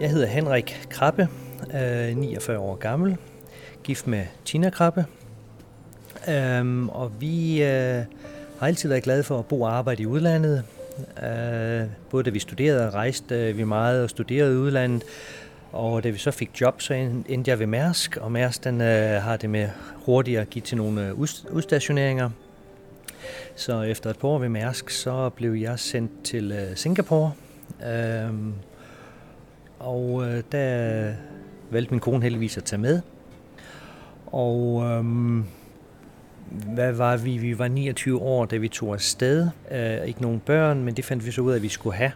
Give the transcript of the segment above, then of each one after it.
Jeg hedder Henrik Krabbe, øh, 49 år gammel, gift med Tina Krabbe. Øhm, og vi øh, har altid været glade for at bo og arbejde i udlandet. Øh, både da vi studerede og rejste vi meget og studerede i udlandet, og da vi så fik job, så endte jeg ved Mærsk, og Mærsk den, øh, har det med hurtigt at give til nogle udstationeringer. Så efter et par år ved Mærsk, så blev jeg sendt til øh, Singapore. Øh, og øh, der valgte min kone heldigvis at tage med. Og øhm, hvad var vi? Vi var 29 år, da vi tog afsted. Øh, ikke nogen børn, men det fandt vi så ud af, at vi skulle have.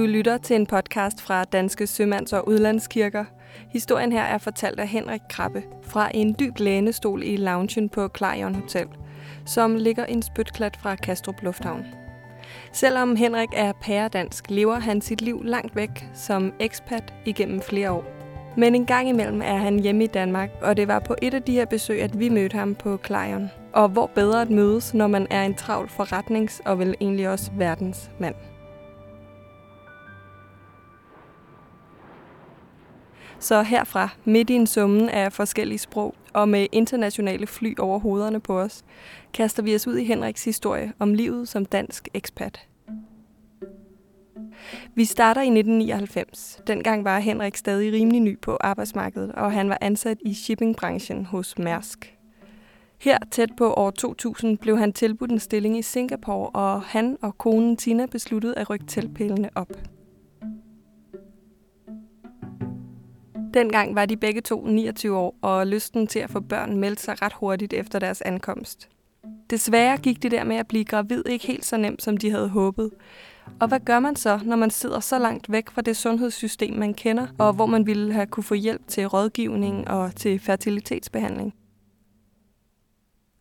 Du lytter til en podcast fra Danske Sømands- og Udlandskirker. Historien her er fortalt af Henrik Krabbe fra en dyb lænestol i loungen på Clarion Hotel, som ligger en spytklat fra Kastrup Lufthavn. Selvom Henrik er pæredansk, lever han sit liv langt væk som ekspat igennem flere år. Men en gang imellem er han hjemme i Danmark, og det var på et af de her besøg, at vi mødte ham på Clarion. Og hvor bedre at mødes, når man er en travl forretnings- og vel egentlig også verdensmand. Så herfra, midt i en summen af forskellige sprog og med internationale fly over hovederne på os, kaster vi os ud i Henriks historie om livet som dansk ekspat. Vi starter i 1999. Dengang var Henrik stadig rimelig ny på arbejdsmarkedet, og han var ansat i shippingbranchen hos Mærsk. Her tæt på år 2000 blev han tilbudt en stilling i Singapore, og han og konen Tina besluttede at rykke teltpælene op. Dengang var de begge to 29 år, og lysten til at få børn meldte sig ret hurtigt efter deres ankomst. Desværre gik det der med at blive gravid ikke helt så nemt, som de havde håbet. Og hvad gør man så, når man sidder så langt væk fra det sundhedssystem, man kender, og hvor man ville have kunne få hjælp til rådgivning og til fertilitetsbehandling?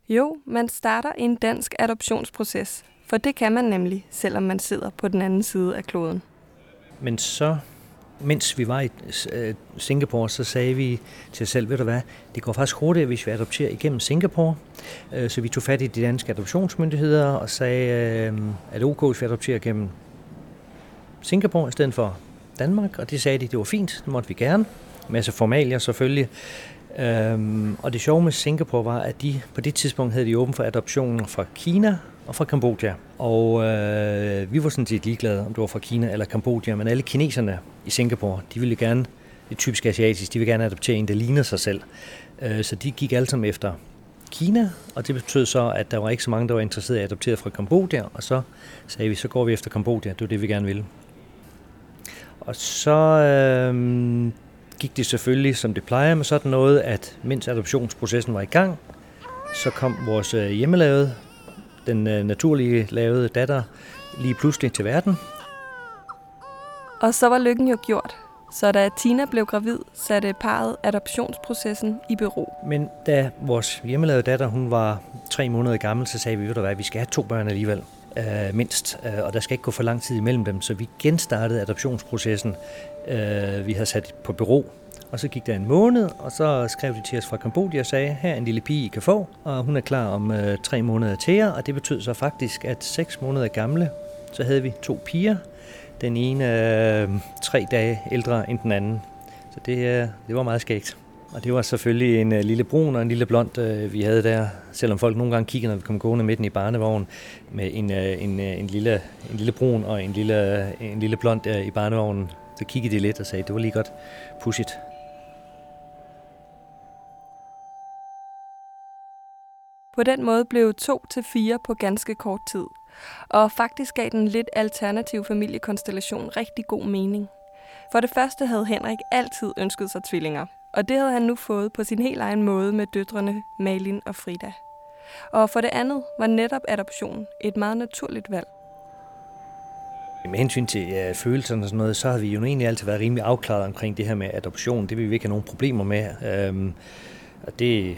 Jo, man starter en dansk adoptionsproces, for det kan man nemlig, selvom man sidder på den anden side af kloden. Men så mens vi var i øh, Singapore, så sagde vi til os selv, ved du hvad, det går faktisk hurtigt, hvis vi adopterer igennem Singapore. Øh, så vi tog fat i de danske adoptionsmyndigheder og sagde, øh, er det ok, hvis vi adopterer igennem Singapore i stedet for Danmark? Og det sagde de, det var fint, det måtte vi gerne. Masse formalier selvfølgelig. Øhm, og det sjove med Singapore var, at de på det tidspunkt havde de åben for adoptioner fra Kina og fra Kambodja. Og øh, vi var sådan set ligeglade, om det var fra Kina eller Kambodja, men alle kineserne i Singapore, de ville gerne, det er typisk asiatisk, de vil gerne adoptere en, der ligner sig selv. Øh, så de gik alle sammen efter Kina, og det betød så, at der var ikke så mange, der var interesseret i at adoptere fra Kambodja, og så sagde vi, så går vi efter Kambodja, det var det, vi gerne ville. Og så øh, gik det selvfølgelig, som det plejer med sådan noget, at mens adoptionsprocessen var i gang, så kom vores øh, hjemmelavede, den øh, naturlige lavede datter, lige pludselig til verden. Og så var lykken jo gjort. Så da Tina blev gravid, satte parret adoptionsprocessen i bero. Men da vores hjemmelavede datter hun var tre måneder gammel, så sagde vi, at vi skal have to børn alligevel øh, mindst, øh, og der skal ikke gå for lang tid imellem dem, så vi genstartede adoptionsprocessen. Øh, vi havde sat på bureau, og så gik der en måned, og så skrev de til os fra Kambodja og sagde, her er en lille pige, I kan få, og hun er klar om øh, tre måneder til jer, og det betød så faktisk, at seks måneder gamle, så havde vi to piger, den ene øh, tre dage ældre end den anden. Så det, øh, det var meget skægt. Og det var selvfølgelig en øh, lille brun og en lille blond, øh, vi havde der. Selvom folk nogle gange kiggede, når vi kom gående midten i barnevognen, med en, øh, en, en, lille, en lille brun og en lille, en lille blond i barnevognen, så kiggede de lidt og sagde, det var lige godt pushet. På den måde blev to til fire på ganske kort tid. Og faktisk gav den lidt alternativ familiekonstellation rigtig god mening. For det første havde Henrik altid ønsket sig tvillinger, og det havde han nu fået på sin helt egen måde med døtrene Malin og Frida. Og for det andet var netop adoption et meget naturligt valg. Med hensyn til ja, følelserne og sådan noget, så har vi jo egentlig altid været rimelig afklaret omkring det her med adoption. Det vil vi ikke have nogen problemer med. Øhm, og det,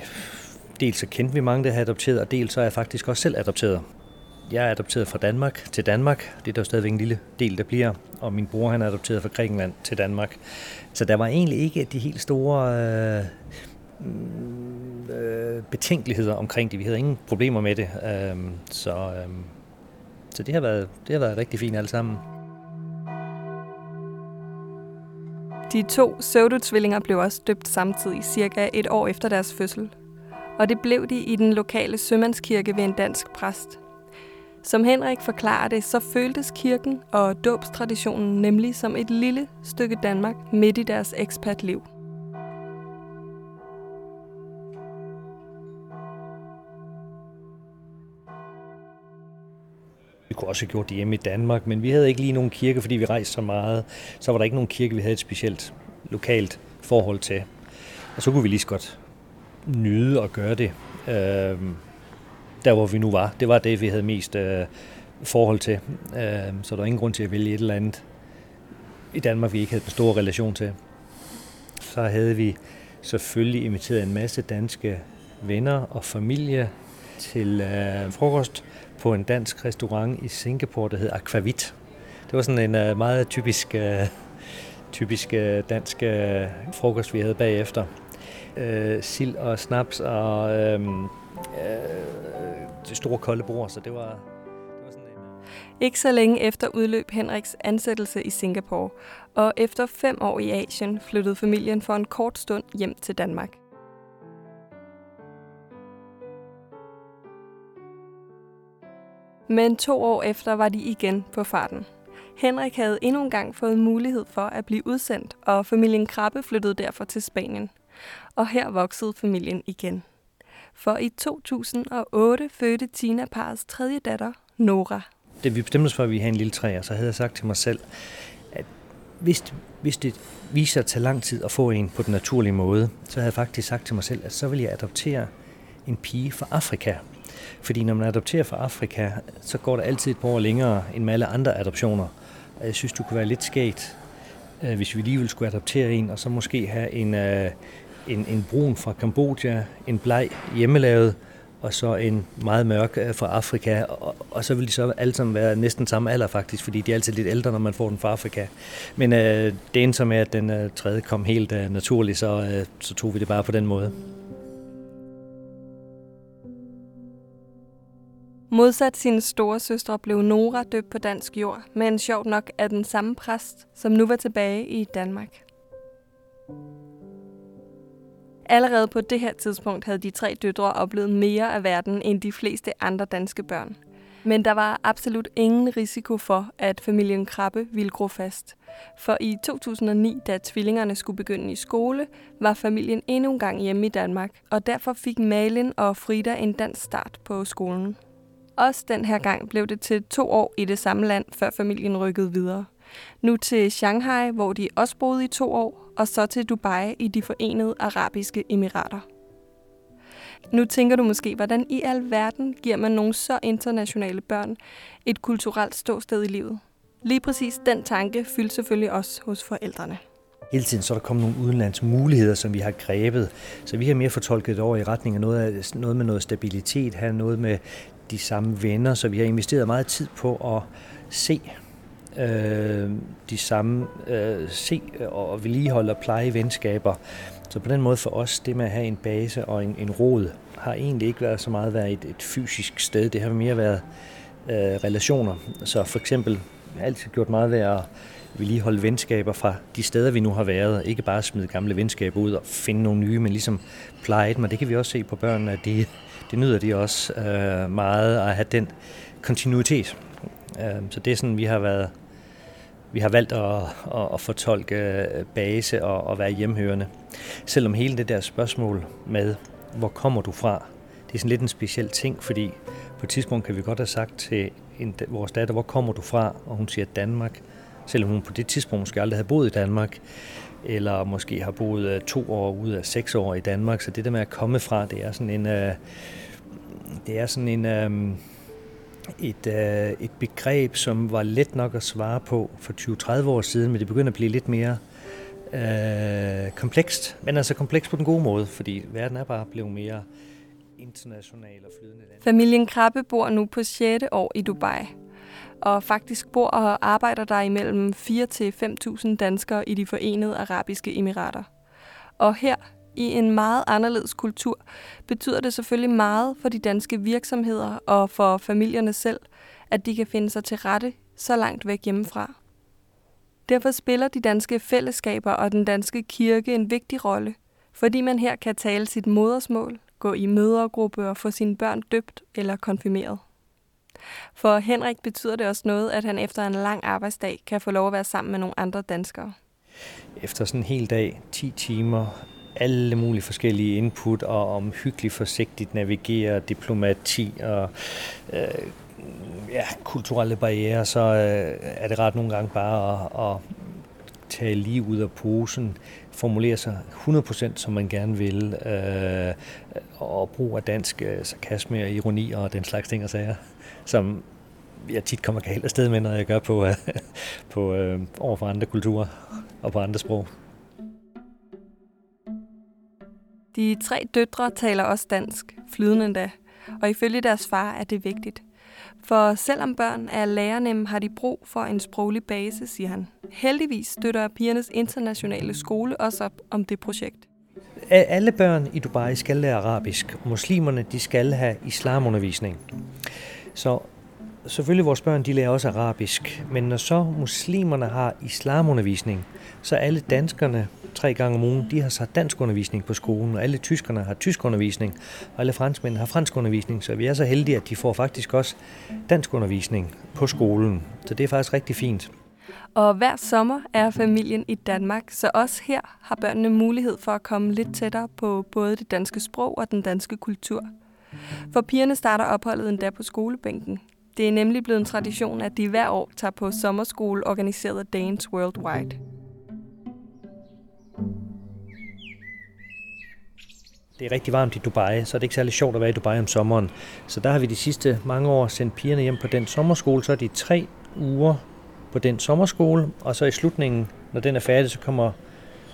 dels så kendte vi mange, der havde adopteret, og dels så er jeg faktisk også selv adopteret. jeg er adopteret fra Danmark til Danmark. Det er der jo stadigvæk en lille del, der bliver. Og min bror han er adopteret fra Grækenland til Danmark. Så der var egentlig ikke de helt store øh, øh, betænkeligheder omkring det. Vi havde ingen problemer med det. Øh, så, øh, så det har, været, det har været rigtig fint alle sammen. De to pseudotvillinger blev også døbt samtidig, cirka et år efter deres fødsel. Og det blev de i den lokale sømandskirke ved en dansk præst. Som Henrik forklarer det, så føltes kirken og dåbstraditionen nemlig som et lille stykke Danmark midt i deres ekspatliv. Vi kunne også have gjort det hjemme i Danmark, men vi havde ikke lige nogen kirke, fordi vi rejste så meget. Så var der ikke nogen kirke, vi havde et specielt lokalt forhold til. Og så kunne vi lige så godt nyde at gøre det, øh, der hvor vi nu var. Det var det, vi havde mest øh, forhold til. Øh, så der var ingen grund til at vælge et eller andet i Danmark, vi ikke havde en stor relation til. Så havde vi selvfølgelig inviteret en masse danske venner og familie til øh, frokost på en dansk restaurant i Singapore, der hed Aquavit. Det var sådan en øh, meget typisk, øh, typisk øh, dansk øh, frokost, vi havde bagefter øh, sild og snaps og øhm, øh, øh, store kolde bord, så det var, det var sådan en... Øh. Ikke så længe efter udløb Henriks ansættelse i Singapore, og efter fem år i Asien flyttede familien for en kort stund hjem til Danmark. Men to år efter var de igen på farten. Henrik havde endnu en gang fået mulighed for at blive udsendt, og familien Krabbe flyttede derfor til Spanien. Og her voksede familien igen. For i 2008 fødte Tina parets tredje datter, Nora. Det vi bestemte os for, at vi havde en lille træ, så havde jeg sagt til mig selv, at hvis, hvis det viser at tage lang tid at få en på den naturlige måde, så havde jeg faktisk sagt til mig selv, at så vil jeg adoptere en pige fra Afrika. Fordi når man adopterer fra Afrika, så går der altid et par år længere end med alle andre adoptioner. Og jeg synes, du kunne være lidt skægt, øh, hvis vi alligevel skulle adoptere en, og så måske have en, øh, en, en brun fra Kambodja, en bleg hjemmelavet, og så en meget mørk øh, fra Afrika, og, og så vil de så alle sammen være næsten samme alder faktisk, fordi de er altid lidt ældre, når man får den fra Afrika. Men øh, det endte så med, at den øh, tredje kom helt øh, naturligt, så, øh, så tog vi det bare på den måde. Modsat sine store søstre blev Nora døbt på dansk jord, men sjovt nok af den samme præst, som nu var tilbage i Danmark. Allerede på det her tidspunkt havde de tre døtre oplevet mere af verden end de fleste andre danske børn. Men der var absolut ingen risiko for, at familien Krabbe ville gro fast. For i 2009, da tvillingerne skulle begynde i skole, var familien endnu en gang hjemme i Danmark, og derfor fik Malin og Frida en dansk start på skolen. Også den her gang blev det til to år i det samme land, før familien rykkede videre. Nu til Shanghai, hvor de også boede i to år, og så til Dubai i de forenede arabiske emirater. Nu tænker du måske, hvordan i al verden giver man nogle så internationale børn et kulturelt ståsted i livet? Lige præcis den tanke fyldte selvfølgelig også hos forældrene. Hele tiden så er der kommet nogle udenlands muligheder, som vi har grebet. Så vi har mere fortolket det over i retning af noget, af, noget med noget stabilitet, have noget med de samme venner, så vi har investeret meget tid på at se øh, de samme, øh, se og vedligeholde og pleje venskaber. Så på den måde for os, det med at have en base og en, en rod, har egentlig ikke været så meget været et, et fysisk sted. Det har mere været øh, relationer. Så for eksempel jeg har altid gjort meget ved at vedligeholde venskaber fra de steder, vi nu har været. Ikke bare smide gamle venskaber ud og finde nogle nye, men ligesom pleje dem. Og det kan vi også se på børnene, at de, det nyder de også øh, meget at have den kontinuitet. Øh, så det er sådan, vi har været vi har valgt at, at, at fortolke øh, base og at være hjemhørende. Selvom hele det der spørgsmål med, hvor kommer du fra, det er sådan lidt en speciel ting, fordi på et tidspunkt kan vi godt have sagt til en, vores datter, hvor kommer du fra? Og hun siger Danmark, selvom hun på det tidspunkt måske aldrig havde boet i Danmark, eller måske har boet øh, to år ud af seks år i Danmark. Så det der med at komme fra, det er sådan en, øh, det er sådan en, et, øh, et begreb, som var let nok at svare på for 20-30 år siden, men det begynder at blive lidt mere øh, komplekst. Men altså komplekst på den gode måde, fordi verden er bare blevet mere international og flydende land. Familien Krabbe bor nu på 6. år i Dubai, og faktisk bor og arbejder der imellem 4 til 5.000 danskere i de forenede arabiske emirater. Og her, i en meget anderledes kultur, betyder det selvfølgelig meget for de danske virksomheder og for familierne selv, at de kan finde sig til rette så langt væk hjemmefra. Derfor spiller de danske fællesskaber og den danske kirke en vigtig rolle, fordi man her kan tale sit modersmål, gå i mødergruppe og få sine børn døbt eller konfirmeret. For Henrik betyder det også noget, at han efter en lang arbejdsdag kan få lov at være sammen med nogle andre danskere. Efter sådan en hel dag, 10 timer, alle mulige forskellige input og om hyggeligt forsigtigt navigere, diplomati og øh, ja, kulturelle barriere, så øh, er det ret nogle gange bare at, at tage lige ud af posen, formulere sig 100% som man gerne vil, øh, og bruge af dansk øh, sarkasme og ironi og den slags ting og sager, som jeg tit kommer galt afsted med, når jeg gør på, øh, på øh, over for andre kulturer og på andre sprog. De tre døtre taler også dansk, flydende endda, og ifølge deres far er det vigtigt. For selvom børn er lærernemme, har de brug for en sproglig base, siger han. Heldigvis støtter pigernes internationale skole også op om det projekt. Alle børn i Dubai skal lære arabisk. Muslimerne de skal have islamundervisning. Så selvfølgelig vores børn de lærer også arabisk, men når så muslimerne har islamundervisning, så alle danskerne tre gange om ugen, de har så dansk undervisning på skolen, og alle tyskerne har tysk undervisning, og alle franskmænd har fransk undervisning, så vi er så heldige, at de får faktisk også dansk undervisning på skolen. Så det er faktisk rigtig fint. Og hver sommer er familien i Danmark, så også her har børnene mulighed for at komme lidt tættere på både det danske sprog og den danske kultur. For pigerne starter opholdet endda på skolebænken. Det er nemlig blevet en tradition, at de hver år tager på sommerskole organiseret af Danes Worldwide. Det er rigtig varmt i Dubai, så det er ikke særlig sjovt at være i Dubai om sommeren. Så der har vi de sidste mange år sendt pigerne hjem på den sommerskole, så er de tre uger på den sommerskole, og så i slutningen, når den er færdig, så kommer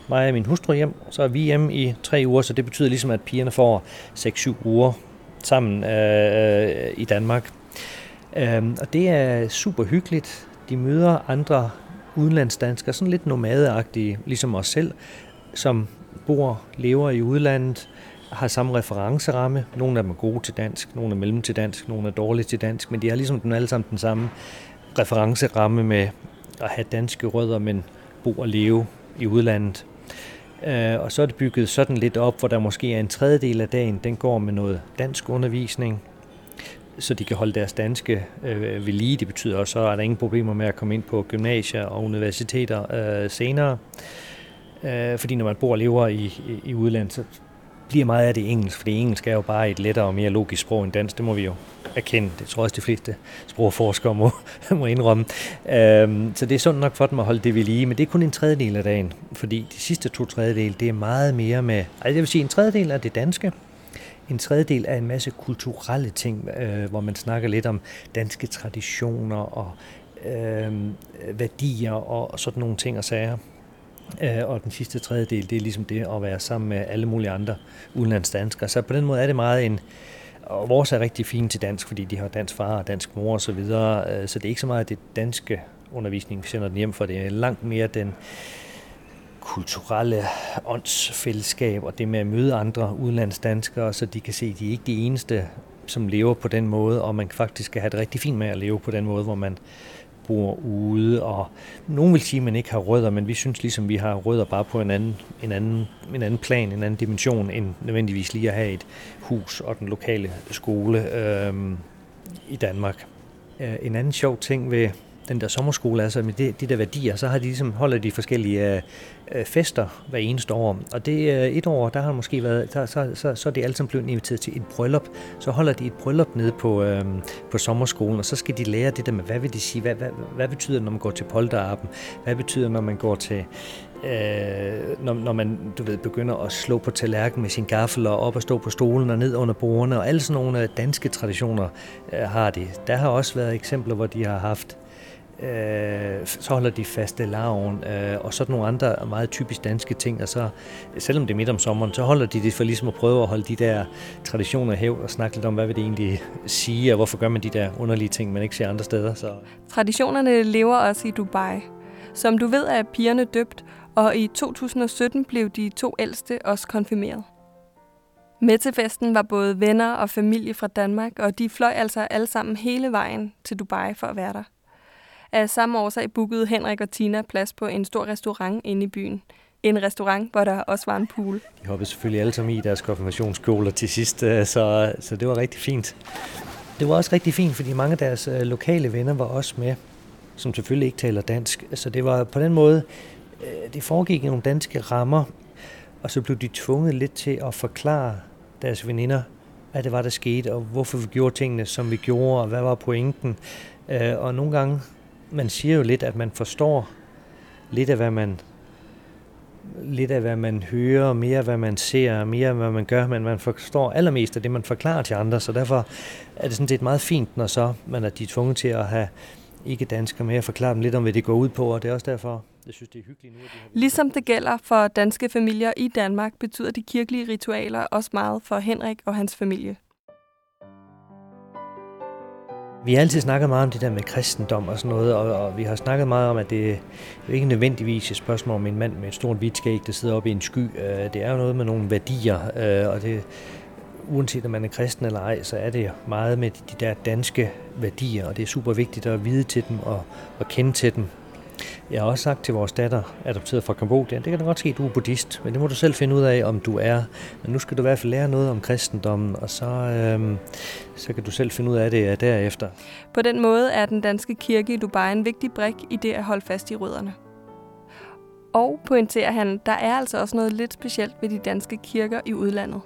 mig og min hustru hjem, så er vi hjemme i tre uger, så det betyder ligesom, at pigerne får 6-7 uger sammen øh, øh i Danmark. Øhm, og det er super hyggeligt. De møder andre udenlandsdanskere, sådan lidt nomadeagtige, ligesom os selv, som bor, lever i udlandet, har samme referenceramme. Nogle af dem er gode til dansk, nogle er mellem til dansk, nogle er dårlige til dansk, men de har ligesom den alle sammen den samme referenceramme med at have danske rødder, men bo og leve i udlandet. Øh, og så er det bygget sådan lidt op, hvor der måske er en tredjedel af dagen, den går med noget dansk undervisning, så de kan holde deres danske øh, ved lige. Det betyder også, at der ingen problemer med at komme ind på gymnasier og universiteter øh, senere. Øh, fordi når man bor og lever i, i, i udlandet, så bliver meget af det engelsk, fordi engelsk er jo bare et lettere og mere logisk sprog end dansk, det må vi jo erkende. Det tror jeg også, de fleste sprogforskere må, må indrømme. Øhm, så det er sundt nok for dem at holde det ved lige, men det er kun en tredjedel af dagen, fordi de sidste to tredjedel, det er meget mere med, altså jeg vil sige en tredjedel er det danske, en tredjedel af en masse kulturelle ting, øh, hvor man snakker lidt om danske traditioner og øh, værdier og sådan nogle ting og sager. Øh, og den sidste tredjedel, det er ligesom det at være sammen med alle mulige andre udenlandsdanskere. Så på den måde er det meget en... Og vores er rigtig fine til dansk, fordi de har dansk far og dansk mor og så videre. Øh, så det er ikke så meget det danske undervisning, vi sender den hjem for. Det er langt mere den kulturelle åndsfællesskab og det med at møde andre udenlandsdanskere, så de kan se, at de er ikke de eneste, som lever på den måde, og man faktisk skal have det rigtig fint med at leve på den måde, hvor man bor ude, og nogen vil sige, at man ikke har rødder, men vi synes ligesom, vi har rødder bare på en anden, en anden, en anden plan, en anden dimension, end nødvendigvis lige at have et hus og den lokale skole øh, i Danmark. Øh, en anden sjov ting ved den der sommerskole, altså med de, de der værdier, så har de ligesom, holder de forskellige øh, fester hver eneste år. Og det øh, et år, der har måske været, der, så, så, så er de alle sammen blevet inviteret til et bryllup. Så holder de et bryllup nede på, øh, på sommerskolen, og så skal de lære det der med, hvad vil de sige, hvad, hvad, hvad betyder det, når man går til polterappen? Hvad betyder når man går til øh, når, når man du ved, begynder at slå på tallerkenen med sin gaffel og op og stå på stolen og ned under bordene, og alle sådan nogle øh, danske traditioner øh, har de. Der har også været eksempler, hvor de har haft øh, så holder de faste laven øh, og sådan nogle andre meget typisk danske ting, og så, selvom det er midt om sommeren, så holder de det for ligesom at prøve at holde de der traditioner hæv og snakke lidt om, hvad vil det egentlig sige, og hvorfor gør man de der underlige ting, man ikke ser andre steder. Så. Traditionerne lever også i Dubai. Som du ved er pigerne døbt, og i 2017 blev de to ældste også konfirmeret. Med til festen var både venner og familie fra Danmark, og de fløj altså alle sammen hele vejen til Dubai for at være der. Af samme årsag bookede Henrik og Tina plads på en stor restaurant inde i byen. En restaurant, hvor der også var en pool. De hoppede selvfølgelig alle sammen i deres konfirmationskjoler til sidst, øh, så, så det var rigtig fint. Det var også rigtig fint, fordi mange af deres øh, lokale venner var også med, som selvfølgelig ikke taler dansk. Så det var på den måde, øh, det foregik i nogle danske rammer, og så blev de tvunget lidt til at forklare deres veninder, hvad det var, der skete, og hvorfor vi gjorde tingene, som vi gjorde, og hvad var pointen. Og nogle gange man siger jo lidt, at man forstår lidt af, hvad man lidt af, hvad man hører, mere hvad man ser, mere hvad man gør, men man forstår allermest af det, man forklarer til andre, så derfor er det sådan set meget fint, når så man er de er tvunget til at have ikke danskere med at forklare dem lidt om, hvad det går ud på, og det er også derfor, jeg synes, det er hyggeligt nu. At de har... Ligesom det gælder for danske familier i Danmark, betyder de kirkelige ritualer også meget for Henrik og hans familie. Vi har altid snakket meget om det der med kristendom og sådan noget, og, og vi har snakket meget om, at det er jo ikke nødvendigvis et spørgsmål om en mand med et stort hvidt skæg, der sidder oppe i en sky. Øh, det er jo noget med nogle værdier, øh, og det, uanset om man er kristen eller ej, så er det meget med de der danske værdier, og det er super vigtigt at vide til dem og, og kende til dem. Jeg har også sagt til vores datter, adopteret fra Kambodja, det kan da godt ske, at du er buddhist, men det må du selv finde ud af, om du er. Men nu skal du i hvert fald lære noget om kristendommen, og så, øhm, så kan du selv finde ud af det øh, derefter. På den måde er den danske kirke i Dubai en vigtig brik i det at holde fast i rødderne. Og pointerer han, der er altså også noget lidt specielt ved de danske kirker i udlandet.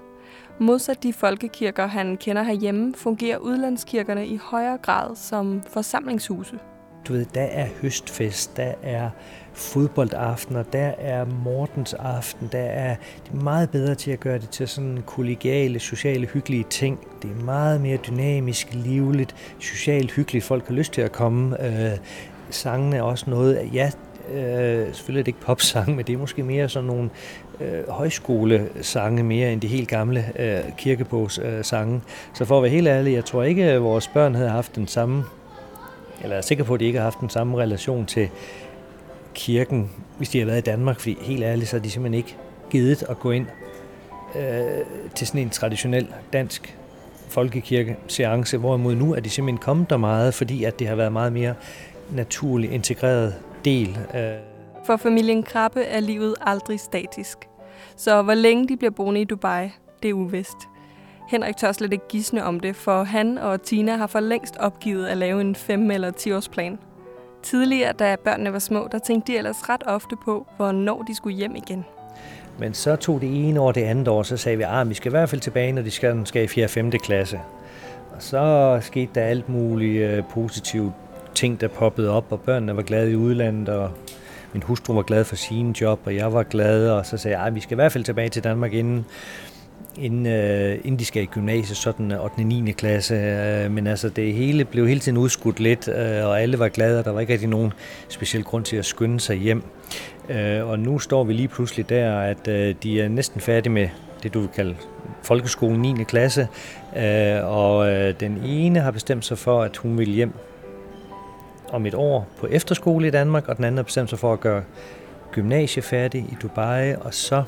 Modsat de folkekirker, han kender herhjemme, fungerer udlandskirkerne i højere grad som forsamlingshuse du ved, der er høstfest, der er fodboldaftener, der er Mortens aften, der er det er meget bedre til at gøre det til sådan kollegiale, sociale, hyggelige ting. Det er meget mere dynamisk, livligt, socialt hyggeligt. Folk har lyst til at komme. Øh, sangene er også noget, ja, øh, selvfølgelig er det ikke popsang, men det er måske mere sådan nogle øh, højskolesange mere end de helt gamle øh, kirkebogssange. Øh, Så for at være helt ærlig, jeg tror ikke, at vores børn havde haft den samme eller er sikker på, at de ikke har haft den samme relation til kirken, hvis de har været i Danmark, fordi helt ærligt, så er de simpelthen ikke givet at gå ind øh, til sådan en traditionel dansk folkekirke-seance, hvorimod nu er de simpelthen kommet der meget, fordi at det har været meget mere naturlig integreret del. Øh. For familien Krabbe er livet aldrig statisk. Så hvor længe de bliver boende i Dubai, det er uvist. Henrik tør slet ikke gisne om det, for han og Tina har for længst opgivet at lave en 5- eller 10-årsplan. Tidligere, da børnene var små, der tænkte de ellers ret ofte på, hvornår de skulle hjem igen. Men så tog det ene år det andet år, så sagde vi, at ah, vi skal i hvert fald tilbage, når de skal, skal i 4. og 5. klasse. Og så skete der alt muligt øh, positive positivt ting, der poppede op, og børnene var glade i udlandet, og min hustru var glad for sin job, og jeg var glad, og så sagde jeg, at vi skal i hvert fald tilbage til Danmark inden inden, øh, inden de skal i gymnasiet, sådan 8. og 9. klasse. Øh, men altså, det hele blev hele tiden udskudt lidt, øh, og alle var glade, og der var ikke rigtig nogen speciel grund til at skynde sig hjem. Øh, og nu står vi lige pludselig der, at øh, de er næsten færdige med det, du vil kalde folkeskolen 9. klasse, øh, og øh, den ene har bestemt sig for, at hun vil hjem om et år på efterskole i Danmark, og den anden har bestemt sig for at gøre gymnasie færdig i Dubai, og så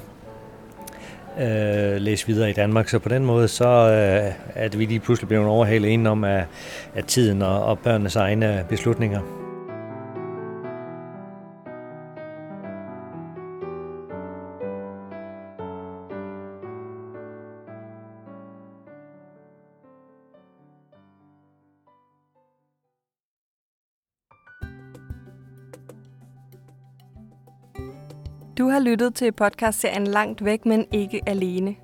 øh, læse videre i Danmark. Så på den måde, så øh, er det vi lige pludselig blevet overhalet indenom af, af tiden og, og børnenes egne beslutninger. Du har lyttet til podcastserien Langt væk, men ikke alene.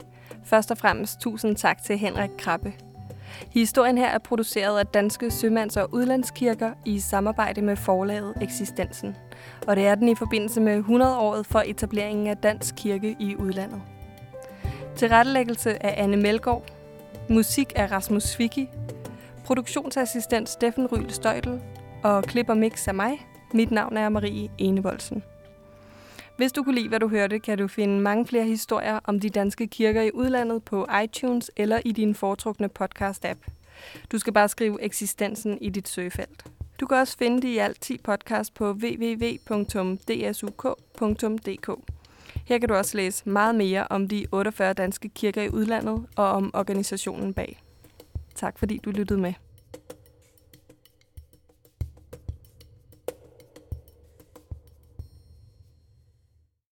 Først og fremmest tusind tak til Henrik Krabbe. Historien her er produceret af Danske Sømands- og Udlandskirker i samarbejde med forlaget Eksistensen. Og det er den i forbindelse med 100-året for etableringen af Dansk Kirke i udlandet. Tilrettelæggelse af Anne Melgaard. Musik af Rasmus Svicki. Produktionsassistent Steffen Ryl Støjtel. Og klip og mix af mig. Mit navn er Marie Enevoldsen. Hvis du kunne lide, hvad du hørte, kan du finde mange flere historier om de danske kirker i udlandet på iTunes eller i din foretrukne podcast-app. Du skal bare skrive eksistensen i dit søgefelt. Du kan også finde de i alt 10 podcast på www.dsuk.dk. Her kan du også læse meget mere om de 48 danske kirker i udlandet og om organisationen bag. Tak fordi du lyttede med.